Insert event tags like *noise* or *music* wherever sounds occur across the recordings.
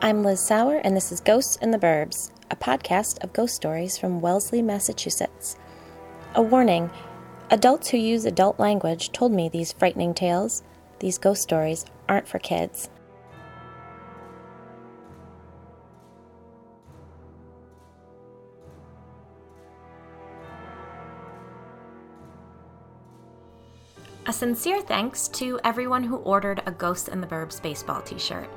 I'm Liz Sauer, and this is Ghosts in the Burbs, a podcast of ghost stories from Wellesley, Massachusetts. A warning adults who use adult language told me these frightening tales, these ghost stories, aren't for kids. A sincere thanks to everyone who ordered a Ghosts in the Burbs baseball t shirt.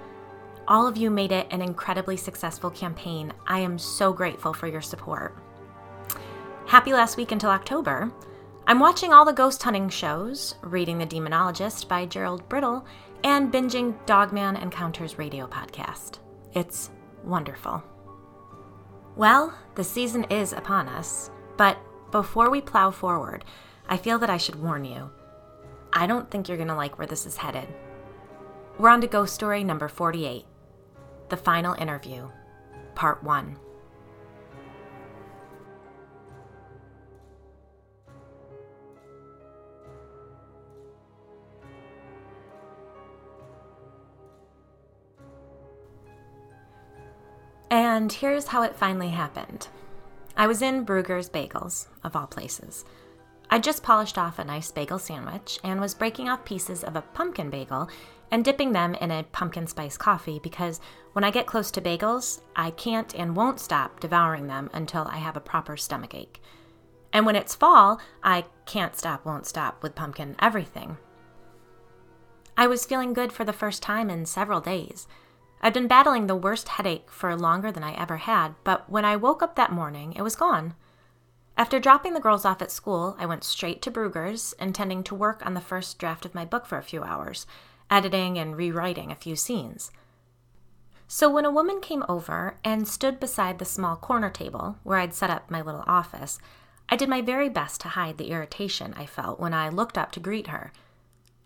All of you made it an incredibly successful campaign. I am so grateful for your support. Happy last week until October. I'm watching all the ghost hunting shows, reading The Demonologist by Gerald Brittle, and binging Dogman Encounters radio podcast. It's wonderful. Well, the season is upon us, but before we plow forward, I feel that I should warn you. I don't think you're going to like where this is headed. We're on to ghost story number 48 The Final Interview, Part 1. And here's how it finally happened. I was in Bruegger's Bagels, of all places. I just polished off a nice bagel sandwich and was breaking off pieces of a pumpkin bagel and dipping them in a pumpkin spice coffee because when I get close to bagels, I can't and won't stop devouring them until I have a proper stomach ache. And when it's fall, I can't stop, won't stop with pumpkin everything. I was feeling good for the first time in several days. I'd been battling the worst headache for longer than I ever had, but when I woke up that morning, it was gone. After dropping the girls off at school, I went straight to Bruegger's, intending to work on the first draft of my book for a few hours, editing and rewriting a few scenes. So when a woman came over and stood beside the small corner table where I'd set up my little office, I did my very best to hide the irritation I felt when I looked up to greet her.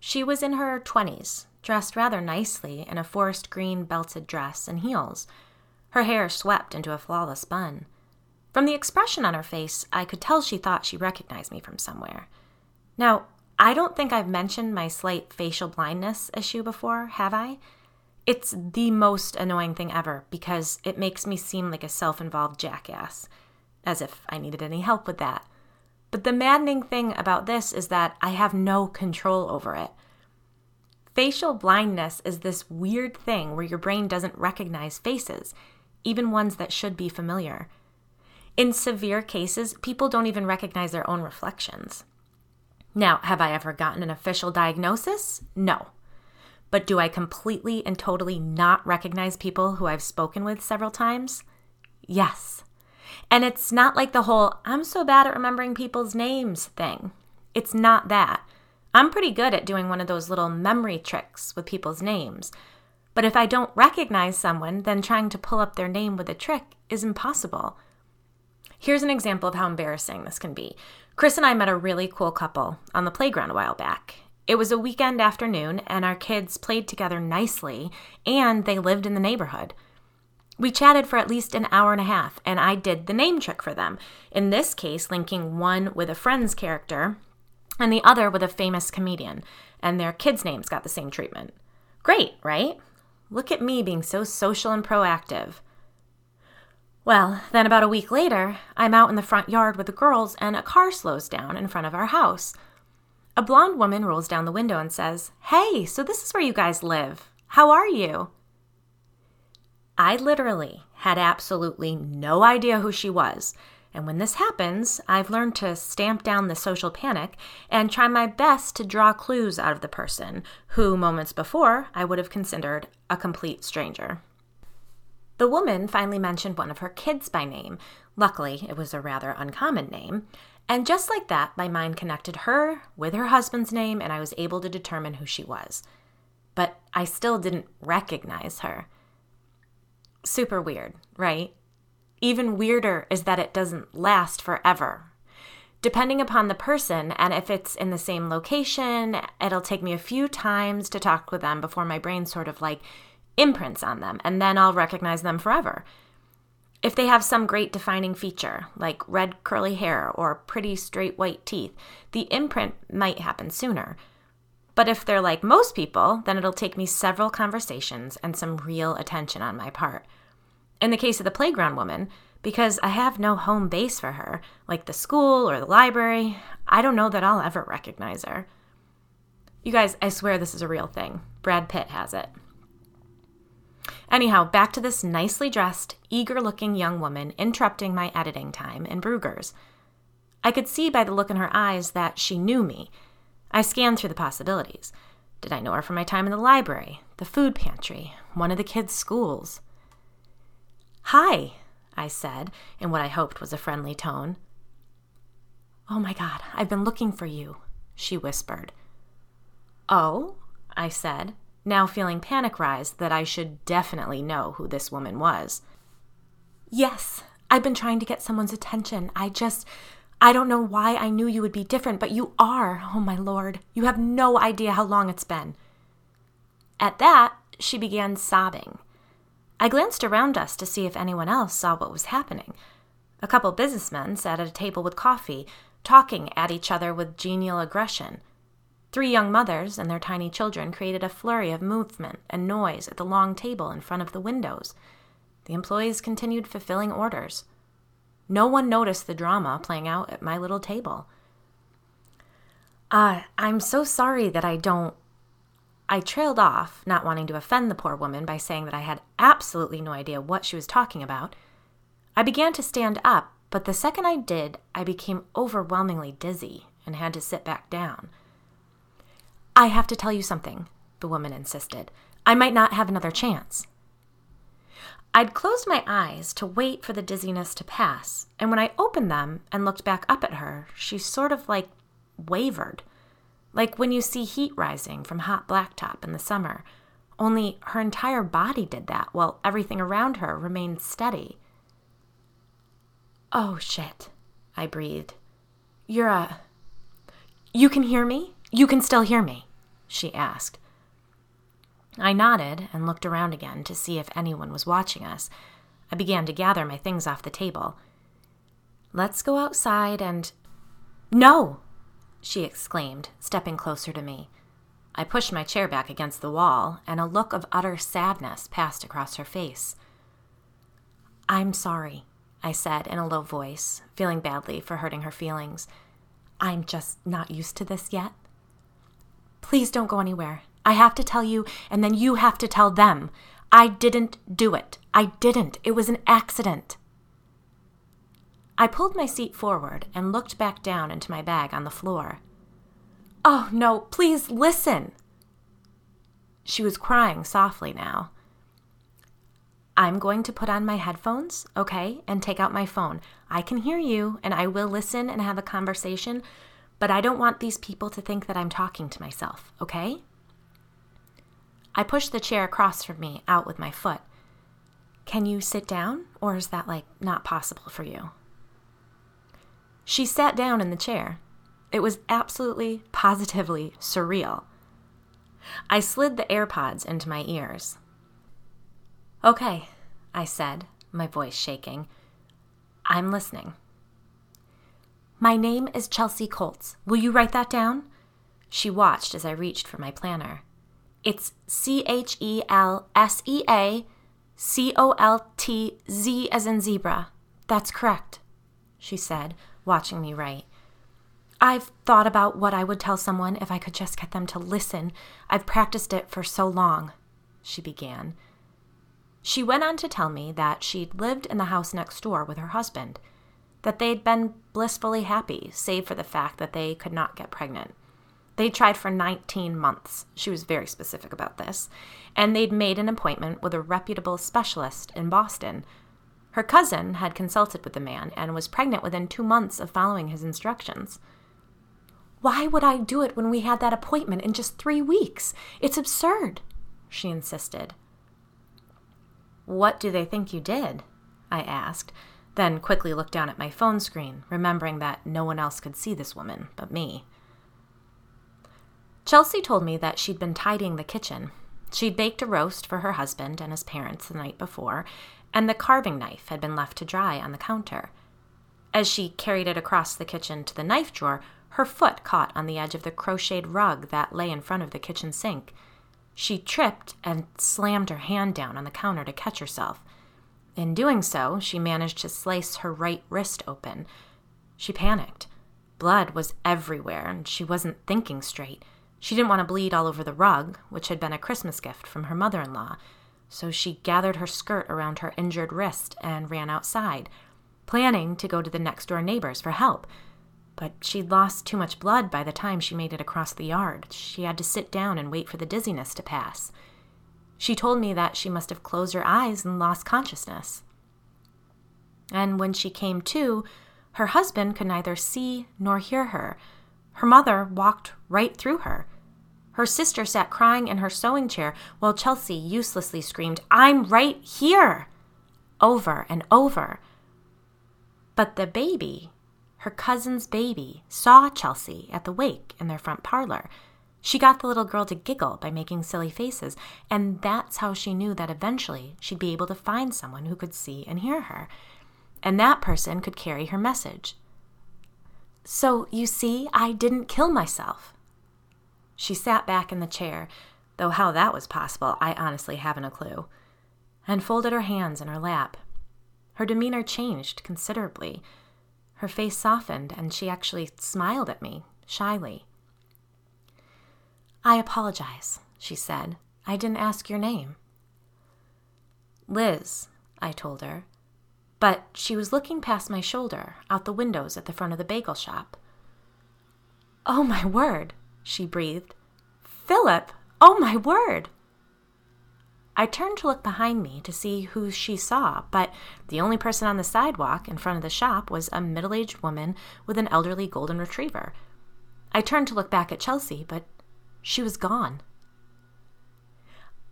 She was in her twenties, dressed rather nicely in a forest green belted dress and heels, her hair swept into a flawless bun. From the expression on her face, I could tell she thought she recognized me from somewhere. Now, I don't think I've mentioned my slight facial blindness issue before, have I? It's the most annoying thing ever because it makes me seem like a self involved jackass, as if I needed any help with that. But the maddening thing about this is that I have no control over it. Facial blindness is this weird thing where your brain doesn't recognize faces, even ones that should be familiar. In severe cases, people don't even recognize their own reflections. Now, have I ever gotten an official diagnosis? No. But do I completely and totally not recognize people who I've spoken with several times? Yes. And it's not like the whole I'm so bad at remembering people's names thing. It's not that. I'm pretty good at doing one of those little memory tricks with people's names. But if I don't recognize someone, then trying to pull up their name with a trick is impossible. Here's an example of how embarrassing this can be. Chris and I met a really cool couple on the playground a while back. It was a weekend afternoon, and our kids played together nicely, and they lived in the neighborhood. We chatted for at least an hour and a half, and I did the name trick for them. In this case, linking one with a friend's character and the other with a famous comedian, and their kids' names got the same treatment. Great, right? Look at me being so social and proactive. Well, then about a week later, I'm out in the front yard with the girls and a car slows down in front of our house. A blonde woman rolls down the window and says, Hey, so this is where you guys live. How are you? I literally had absolutely no idea who she was. And when this happens, I've learned to stamp down the social panic and try my best to draw clues out of the person who, moments before, I would have considered a complete stranger. The woman finally mentioned one of her kids by name. Luckily, it was a rather uncommon name. And just like that, my mind connected her with her husband's name, and I was able to determine who she was. But I still didn't recognize her. Super weird, right? Even weirder is that it doesn't last forever. Depending upon the person, and if it's in the same location, it'll take me a few times to talk with them before my brain sort of like imprints on them, and then I'll recognize them forever. If they have some great defining feature, like red curly hair or pretty straight white teeth, the imprint might happen sooner. But if they're like most people, then it'll take me several conversations and some real attention on my part. In the case of the playground woman, because I have no home base for her, like the school or the library, I don't know that I'll ever recognize her. You guys, I swear this is a real thing. Brad Pitt has it. Anyhow, back to this nicely dressed, eager looking young woman interrupting my editing time in Bruegger's. I could see by the look in her eyes that she knew me. I scanned through the possibilities. Did I know her from my time in the library, the food pantry, one of the kids' schools? Hi, I said, in what I hoped was a friendly tone. Oh my God, I've been looking for you, she whispered. Oh, I said, now feeling panic rise that I should definitely know who this woman was. Yes, I've been trying to get someone's attention. I just. I don't know why I knew you would be different, but you are. Oh, my lord. You have no idea how long it's been. At that, she began sobbing. I glanced around us to see if anyone else saw what was happening. A couple businessmen sat at a table with coffee, talking at each other with genial aggression. Three young mothers and their tiny children created a flurry of movement and noise at the long table in front of the windows. The employees continued fulfilling orders. No one noticed the drama playing out at my little table. Uh, I'm so sorry that I don't I trailed off, not wanting to offend the poor woman by saying that I had absolutely no idea what she was talking about. I began to stand up, but the second I did, I became overwhelmingly dizzy and had to sit back down. I have to tell you something, the woman insisted. I might not have another chance. I'd closed my eyes to wait for the dizziness to pass, and when I opened them and looked back up at her, she sort of like wavered like when you see heat rising from hot blacktop in the summer. Only her entire body did that while everything around her remained steady. Oh shit, I breathed. You're a. You can hear me? You can still hear me? She asked. I nodded and looked around again to see if anyone was watching us. I began to gather my things off the table. Let's go outside and. No! she exclaimed, stepping closer to me. I pushed my chair back against the wall, and a look of utter sadness passed across her face. I'm sorry, I said in a low voice, feeling badly for hurting her feelings. I'm just not used to this yet. Please don't go anywhere. I have to tell you, and then you have to tell them. I didn't do it. I didn't. It was an accident. I pulled my seat forward and looked back down into my bag on the floor. Oh, no, please listen. She was crying softly now. I'm going to put on my headphones, okay, and take out my phone. I can hear you and I will listen and have a conversation, but I don't want these people to think that I'm talking to myself, okay? I pushed the chair across from me out with my foot. Can you sit down, or is that like not possible for you? She sat down in the chair. It was absolutely, positively surreal. I slid the AirPods into my ears. Okay, I said, my voice shaking. I'm listening. My name is Chelsea Coltz. Will you write that down? She watched as I reached for my planner. It's C H E L S E A C O L T Z as in zebra. That's correct, she said, watching me write. I've thought about what I would tell someone if I could just get them to listen. I've practiced it for so long, she began. She went on to tell me that she'd lived in the house next door with her husband, that they'd been blissfully happy, save for the fact that they could not get pregnant. They'd tried for 19 months. She was very specific about this. And they'd made an appointment with a reputable specialist in Boston her cousin had consulted with the man and was pregnant within two months of following his instructions. Why would I do it when we had that appointment in just three weeks? It's absurd, she insisted. What do they think you did? I asked, then quickly looked down at my phone screen, remembering that no one else could see this woman but me. Chelsea told me that she'd been tidying the kitchen. She'd baked a roast for her husband and his parents the night before, and the carving knife had been left to dry on the counter. As she carried it across the kitchen to the knife drawer, Her foot caught on the edge of the crocheted rug that lay in front of the kitchen sink. She tripped and slammed her hand down on the counter to catch herself. In doing so, she managed to slice her right wrist open. She panicked. Blood was everywhere, and she wasn't thinking straight. She didn't want to bleed all over the rug, which had been a Christmas gift from her mother in law, so she gathered her skirt around her injured wrist and ran outside, planning to go to the next door neighbors for help. But she'd lost too much blood by the time she made it across the yard. She had to sit down and wait for the dizziness to pass. She told me that she must have closed her eyes and lost consciousness. And when she came to, her husband could neither see nor hear her. Her mother walked right through her. Her sister sat crying in her sewing chair while Chelsea uselessly screamed, I'm right here! over and over. But the baby, her cousin's baby, saw Chelsea at the wake in their front parlor. She got the little girl to giggle by making silly faces, and that's how she knew that eventually she'd be able to find someone who could see and hear her. And that person could carry her message. So, you see, I didn't kill myself. She sat back in the chair, though how that was possible, I honestly haven't a clue, and folded her hands in her lap. Her demeanor changed considerably. Her face softened, and she actually smiled at me, shyly. I apologize, she said. I didn't ask your name. Liz, I told her. But she was looking past my shoulder, out the windows at the front of the bagel shop. Oh, my word, she breathed. Philip! Oh, my word! I turned to look behind me to see who she saw, but the only person on the sidewalk in front of the shop was a middle aged woman with an elderly golden retriever. I turned to look back at Chelsea, but she was gone.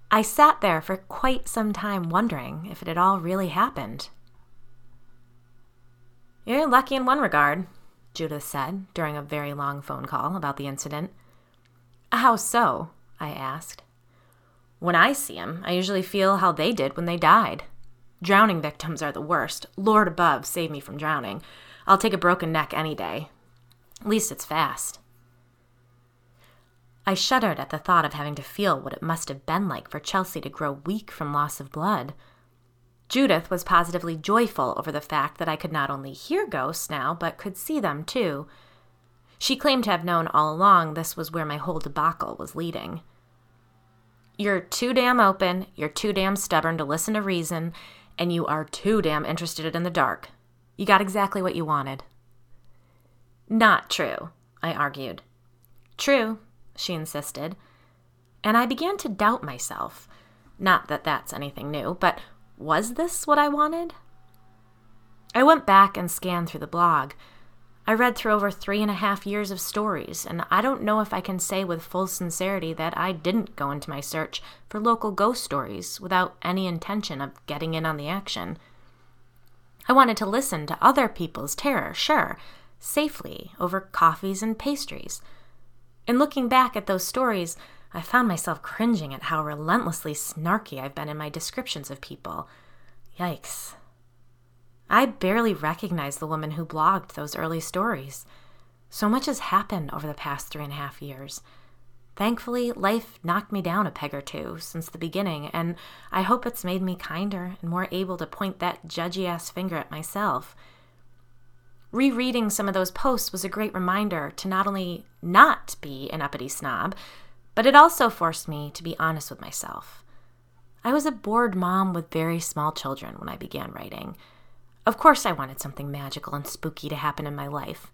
I sat there for quite some time wondering if it had all really happened. You're lucky in one regard, Judith said during a very long phone call about the incident. How so? I asked. When I see 'em, I usually feel how they did when they died. Drowning victims are the worst. Lord above, save me from drowning. I'll take a broken neck any day. At least it's fast. I shuddered at the thought of having to feel what it must have been like for Chelsea to grow weak from loss of blood. Judith was positively joyful over the fact that I could not only hear ghosts now, but could see them too. She claimed to have known all along this was where my whole debacle was leading. You're too damn open, you're too damn stubborn to listen to reason, and you are too damn interested in the dark. You got exactly what you wanted. Not true, I argued. True, she insisted. And I began to doubt myself. Not that that's anything new, but was this what I wanted? I went back and scanned through the blog. I read through over three and a half years of stories, and I don't know if I can say with full sincerity that I didn't go into my search for local ghost stories without any intention of getting in on the action. I wanted to listen to other people's terror, sure, safely, over coffees and pastries. In looking back at those stories, I found myself cringing at how relentlessly snarky I've been in my descriptions of people. Yikes. I barely recognize the woman who blogged those early stories. So much has happened over the past three and a half years. Thankfully, life knocked me down a peg or two since the beginning, and I hope it's made me kinder and more able to point that judgy ass finger at myself. Rereading some of those posts was a great reminder to not only not be an uppity snob, but it also forced me to be honest with myself. I was a bored mom with very small children when I began writing. Of course, I wanted something magical and spooky to happen in my life.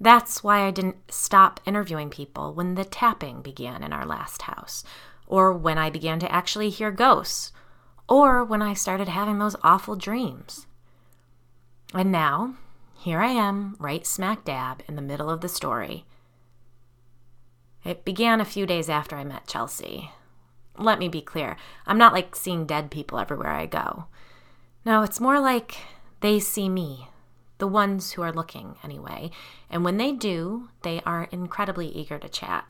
That's why I didn't stop interviewing people when the tapping began in our last house, or when I began to actually hear ghosts, or when I started having those awful dreams. And now, here I am, right smack dab in the middle of the story. It began a few days after I met Chelsea. Let me be clear I'm not like seeing dead people everywhere I go. No, it's more like they see me, the ones who are looking, anyway, and when they do, they are incredibly eager to chat.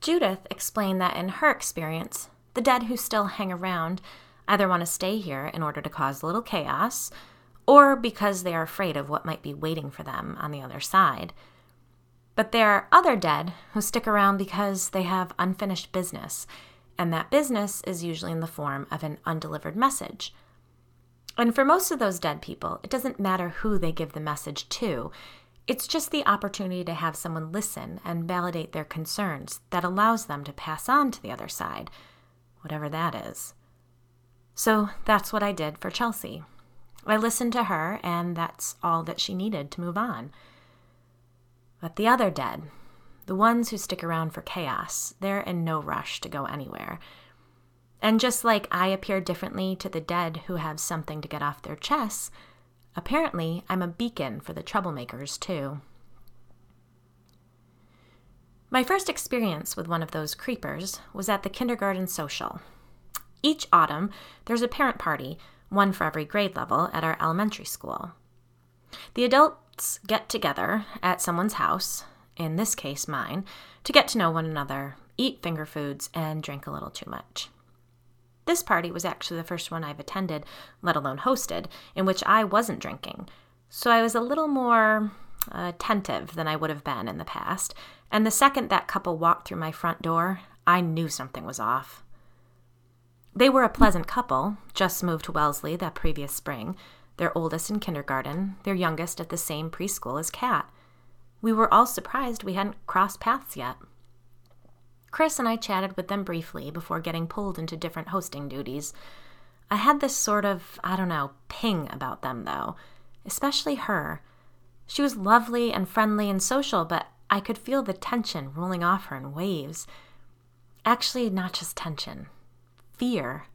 Judith explained that in her experience, the dead who still hang around either want to stay here in order to cause a little chaos or because they are afraid of what might be waiting for them on the other side. But there are other dead who stick around because they have unfinished business, and that business is usually in the form of an undelivered message. And for most of those dead people, it doesn't matter who they give the message to. It's just the opportunity to have someone listen and validate their concerns that allows them to pass on to the other side, whatever that is. So that's what I did for Chelsea. I listened to her, and that's all that she needed to move on. But the other dead, the ones who stick around for chaos, they're in no rush to go anywhere. And just like I appear differently to the dead who have something to get off their chests, apparently I'm a beacon for the troublemakers, too. My first experience with one of those creepers was at the kindergarten social. Each autumn, there's a parent party, one for every grade level, at our elementary school. The adults get together at someone's house, in this case mine, to get to know one another, eat finger foods, and drink a little too much. This party was actually the first one I've attended, let alone hosted, in which I wasn't drinking, so I was a little more attentive than I would have been in the past, and the second that couple walked through my front door, I knew something was off. They were a pleasant couple, just moved to Wellesley that previous spring, their oldest in kindergarten, their youngest at the same preschool as Kat. We were all surprised we hadn't crossed paths yet. Chris and I chatted with them briefly before getting pulled into different hosting duties. I had this sort of, I don't know, ping about them, though, especially her. She was lovely and friendly and social, but I could feel the tension rolling off her in waves. Actually, not just tension, fear.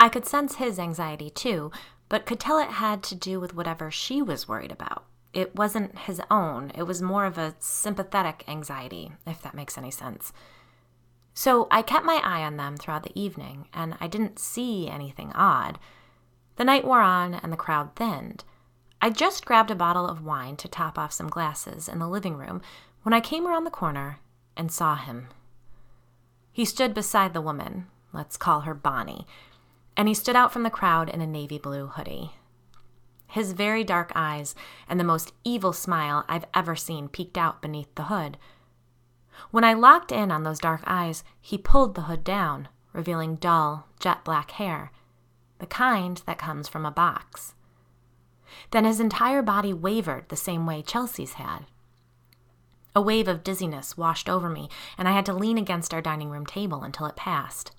I could sense his anxiety too, but could tell it had to do with whatever she was worried about it wasn't his own. It was more of a sympathetic anxiety, if that makes any sense. So I kept my eye on them throughout the evening, and I didn't see anything odd. The night wore on, and the crowd thinned. I just grabbed a bottle of wine to top off some glasses in the living room when I came around the corner and saw him. He stood beside the woman, let's call her Bonnie, and he stood out from the crowd in a navy blue hoodie. His very dark eyes and the most evil smile I've ever seen peeked out beneath the hood. When I locked in on those dark eyes, he pulled the hood down, revealing dull, jet black hair, the kind that comes from a box. Then his entire body wavered the same way Chelsea's had. A wave of dizziness washed over me, and I had to lean against our dining room table until it passed.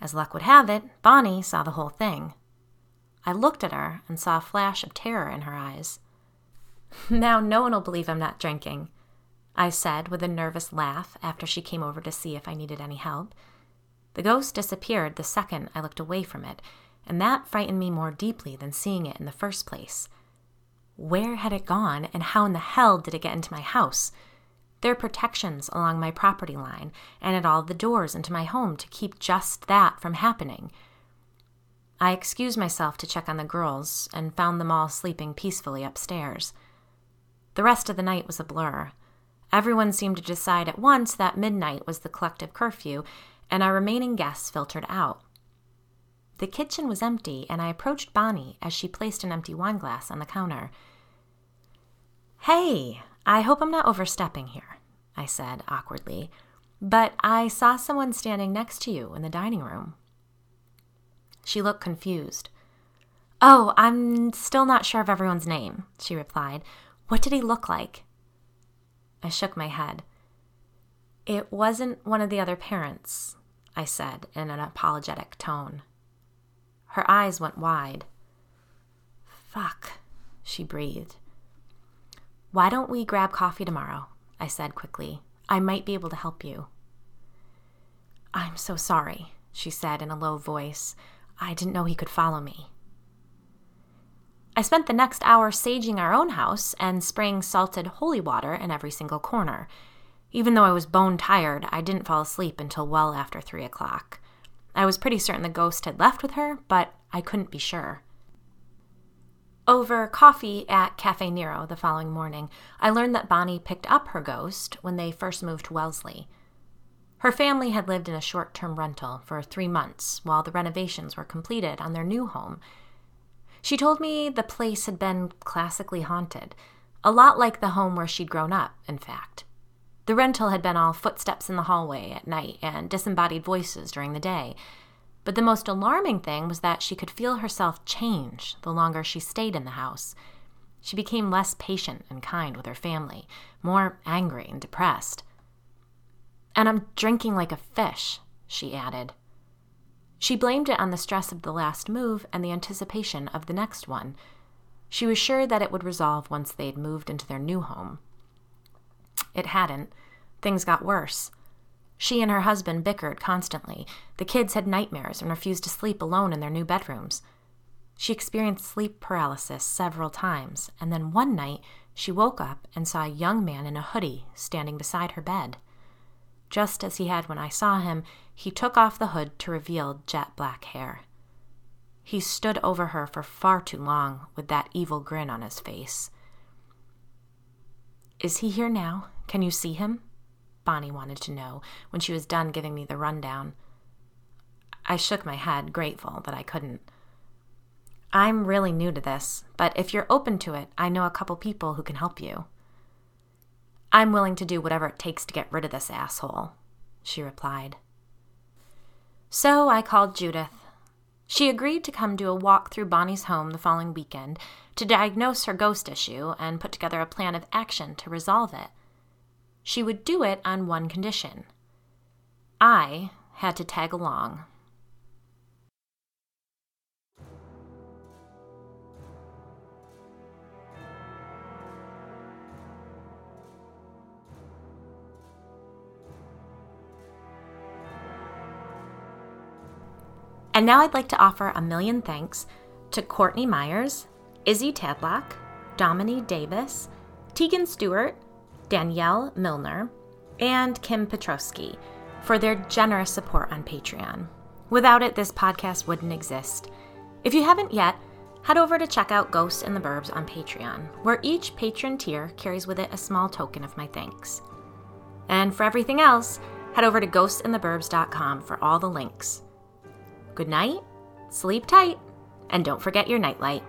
As luck would have it, Bonnie saw the whole thing. I looked at her and saw a flash of terror in her eyes. *laughs* Now no one will believe I'm not drinking, I said with a nervous laugh after she came over to see if I needed any help. The ghost disappeared the second I looked away from it, and that frightened me more deeply than seeing it in the first place. Where had it gone, and how in the hell did it get into my house? There are protections along my property line and at all the doors into my home to keep just that from happening. I excused myself to check on the girls and found them all sleeping peacefully upstairs. The rest of the night was a blur. Everyone seemed to decide at once that midnight was the collective curfew, and our remaining guests filtered out. The kitchen was empty, and I approached Bonnie as she placed an empty wine glass on the counter. Hey, I hope I'm not overstepping here, I said awkwardly, but I saw someone standing next to you in the dining room. She looked confused. Oh, I'm still not sure of everyone's name, she replied. What did he look like? I shook my head. It wasn't one of the other parents, I said in an apologetic tone. Her eyes went wide. Fuck, she breathed. Why don't we grab coffee tomorrow? I said quickly. I might be able to help you. I'm so sorry, she said in a low voice. I didn't know he could follow me. I spent the next hour saging our own house and spraying salted holy water in every single corner. Even though I was bone tired, I didn't fall asleep until well after three o'clock. I was pretty certain the ghost had left with her, but I couldn't be sure. Over coffee at Cafe Nero the following morning, I learned that Bonnie picked up her ghost when they first moved to Wellesley. Her family had lived in a short term rental for three months while the renovations were completed on their new home. She told me the place had been classically haunted. A lot like the home where she'd grown up, in fact. The rental had been all footsteps in the hallway at night and disembodied voices during the day. But the most alarming thing was that she could feel herself change the longer she stayed in the house. She became less patient and kind with her family, more angry and depressed. And I'm drinking like a fish, she added. She blamed it on the stress of the last move and the anticipation of the next one. She was sure that it would resolve once they'd moved into their new home. It hadn't. Things got worse. She and her husband bickered constantly. The kids had nightmares and refused to sleep alone in their new bedrooms. She experienced sleep paralysis several times, and then one night she woke up and saw a young man in a hoodie standing beside her bed. Just as he had when I saw him, he took off the hood to reveal jet black hair. He stood over her for far too long with that evil grin on his face. Is he here now? Can you see him? Bonnie wanted to know when she was done giving me the rundown. I shook my head, grateful that I couldn't. I'm really new to this, but if you're open to it, I know a couple people who can help you. I'm willing to do whatever it takes to get rid of this asshole, she replied. So I called Judith. She agreed to come do a walk through Bonnie's home the following weekend to diagnose her ghost issue and put together a plan of action to resolve it. She would do it on one condition I had to tag along. And now I'd like to offer a million thanks to Courtney Myers, Izzy Tadlock, Dominique Davis, Tegan Stewart, Danielle Milner, and Kim Petrowski for their generous support on Patreon. Without it, this podcast wouldn't exist. If you haven't yet, head over to check out Ghosts in the Burbs on Patreon, where each patron tier carries with it a small token of my thanks. And for everything else, head over to ghostsintheburbs.com for all the links. Good night, sleep tight, and don't forget your nightlight.